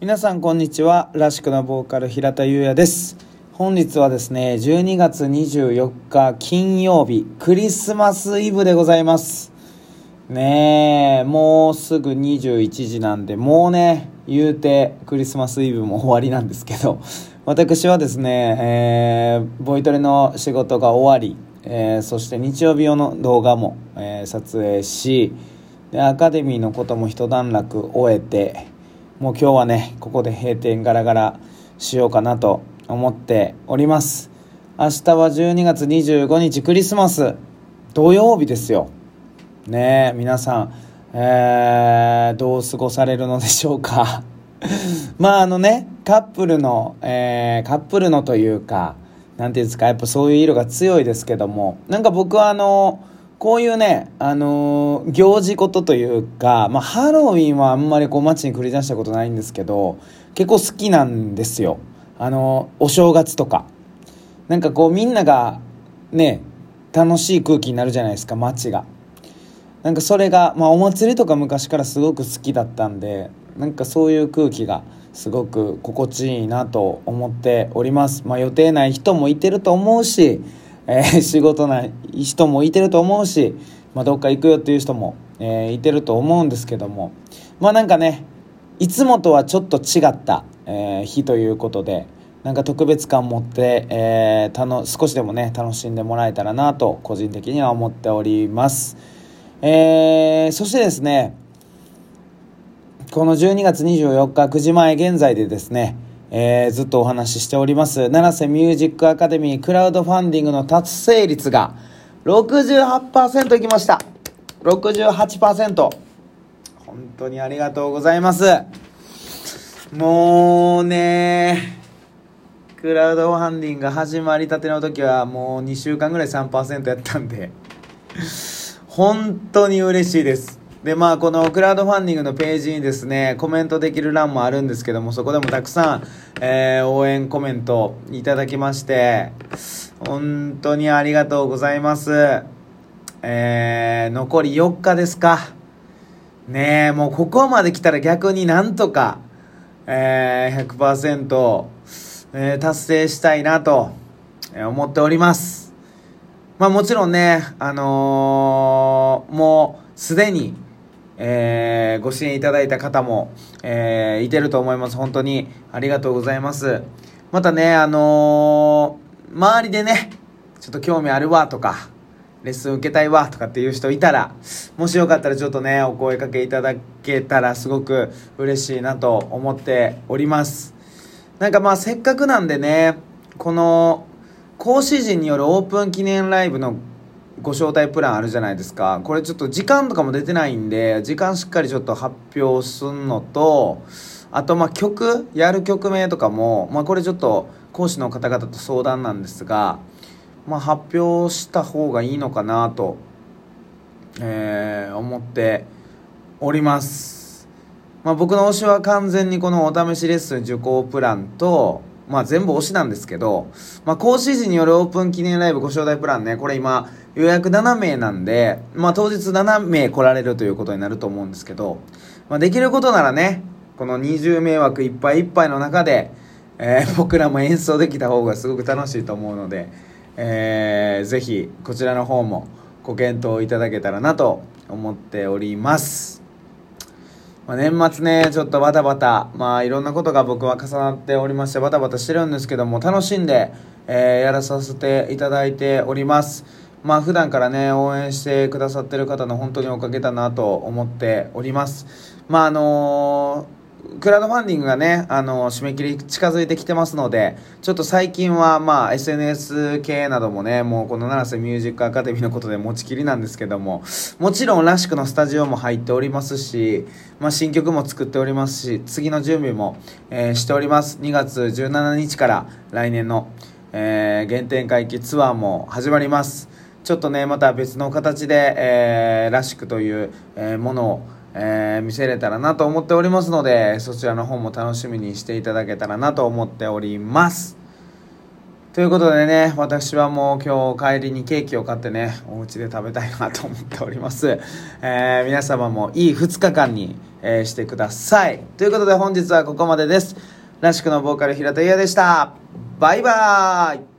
皆さんこんにちは。らしくのボーカル平田裕也です。本日はですね12月24日金曜日クリスマスイブでございます。ねえもうすぐ21時なんでもうね言うてクリスマスイブも終わりなんですけど私はですね、えー、ボイトレの仕事が終わり、えー、そして日曜日用の動画も、えー、撮影しでアカデミーのことも一段落終えてもう今日はねここで閉店ガラガラしようかなと思っております。明日は12月25日クリスマス。土曜日ですよ。ねえ皆さん、えー、どう過ごされるのでしょうか。まああのねカップルの、えー、カップルのというか何ていうんですかやっぱそういう色が強いですけどもなんか僕はあのこういうね、あのー、行事事というか、まあ、ハロウィンはあんまりこう街に繰り出したことないんですけど、結構好きなんですよ。あのー、お正月とか。なんかこうみんながね、楽しい空気になるじゃないですか、街が。なんかそれが、まあお祭りとか昔からすごく好きだったんで、なんかそういう空気がすごく心地いいなと思っております。まあ予定ない人もいてると思うし、えー、仕事ない人もいてると思うし、まあ、どっか行くよっていう人も、えー、いてると思うんですけども。まあなんかねいつもとはちょっと違った、えー、日ということでなんか特別感持って、えー、の少しでもね楽しんでもらえたらなと個人的には思っております、えー、そしてですねこの12月24日9時前現在でですねえー、ずっとお話ししております、七瀬ミュージックアカデミークラウドファンディングの達成率が68%いきました。68%。本当にありがとうございます。もうねクラウドファンディング始まりたての時はもう2週間ぐらい3%やったんで、本当に嬉しいです。でまあこのクラウドファンディングのページにですねコメントできる欄もあるんですけどもそこでもたくさん、えー、応援コメントいただきまして本当にありがとうございます。えー、残り4日ですか。ねえもうここまで来たら逆になんとか、えー、100%、えー、達成したいなとえ思っております。まあもちろんねあのー、もうすでにえー、ご支援いただいた方も、えー、いてると思います。本当にありがとうございます。またね、あのー、周りでね、ちょっと興味あるわとか、レッスン受けたいわとかっていう人いたら、もしよかったらちょっとね、お声かけいただけたらすごく嬉しいなと思っております。なんかまあせっかくなんでね、この講師陣によるオープン記念ライブのご招待プランあるじゃないですか。これちょっと時間とかも出てないんで時間しっかりちょっと発表すんのとあとまあ曲やる曲名とかも、まあ、これちょっと講師の方々と相談なんですが、まあ、発表した方がいいのかなと、えー、思っております、まあ、僕の推しは完全にこのお試しレッスン受講プランとまあ全部推しなんですけど、まあ講師時によるオープン記念ライブご招待プランね、これ今予約7名なんで、まあ当日7名来られるということになると思うんですけど、まあできることならね、この20名枠いっぱいいっぱいの中で、えー、僕らも演奏できた方がすごく楽しいと思うので、えー、ぜひこちらの方もご検討いただけたらなと思っております。まあ、年末ね、ちょっとバタバタ、まあいろんなことが僕は重なっておりましてバタバタしてるんですけども、楽しんで、えー、やらさせていただいております。まあ普段からね、応援してくださってる方の本当におかげだなと思っております。まああのークラウドファンディングがね、あの、締め切り近づいてきてますので、ちょっと最近は、まあ、SNS 系などもね、もうこの七瀬ミュージックアカデミーのことで持ちきりなんですけども、もちろん、らしくのスタジオも入っておりますし、まあ、新曲も作っておりますし、次の準備も、えー、しております。2月17日から来年の、えー、原点回帰ツアーも始まります。ちょっとね、また別の形で、えー、らしくという、えー、ものを、えー、見せれたらなと思っておりますのでそちらの方も楽しみにしていただけたらなと思っておりますということでね、私はもう今日帰りにケーキを買ってね、お家で食べたいなと思っております。えー、皆様もいい2日間に、えー、してください。ということで本日はここまでです。らしくのボーカル平田優也でした。バイバーイ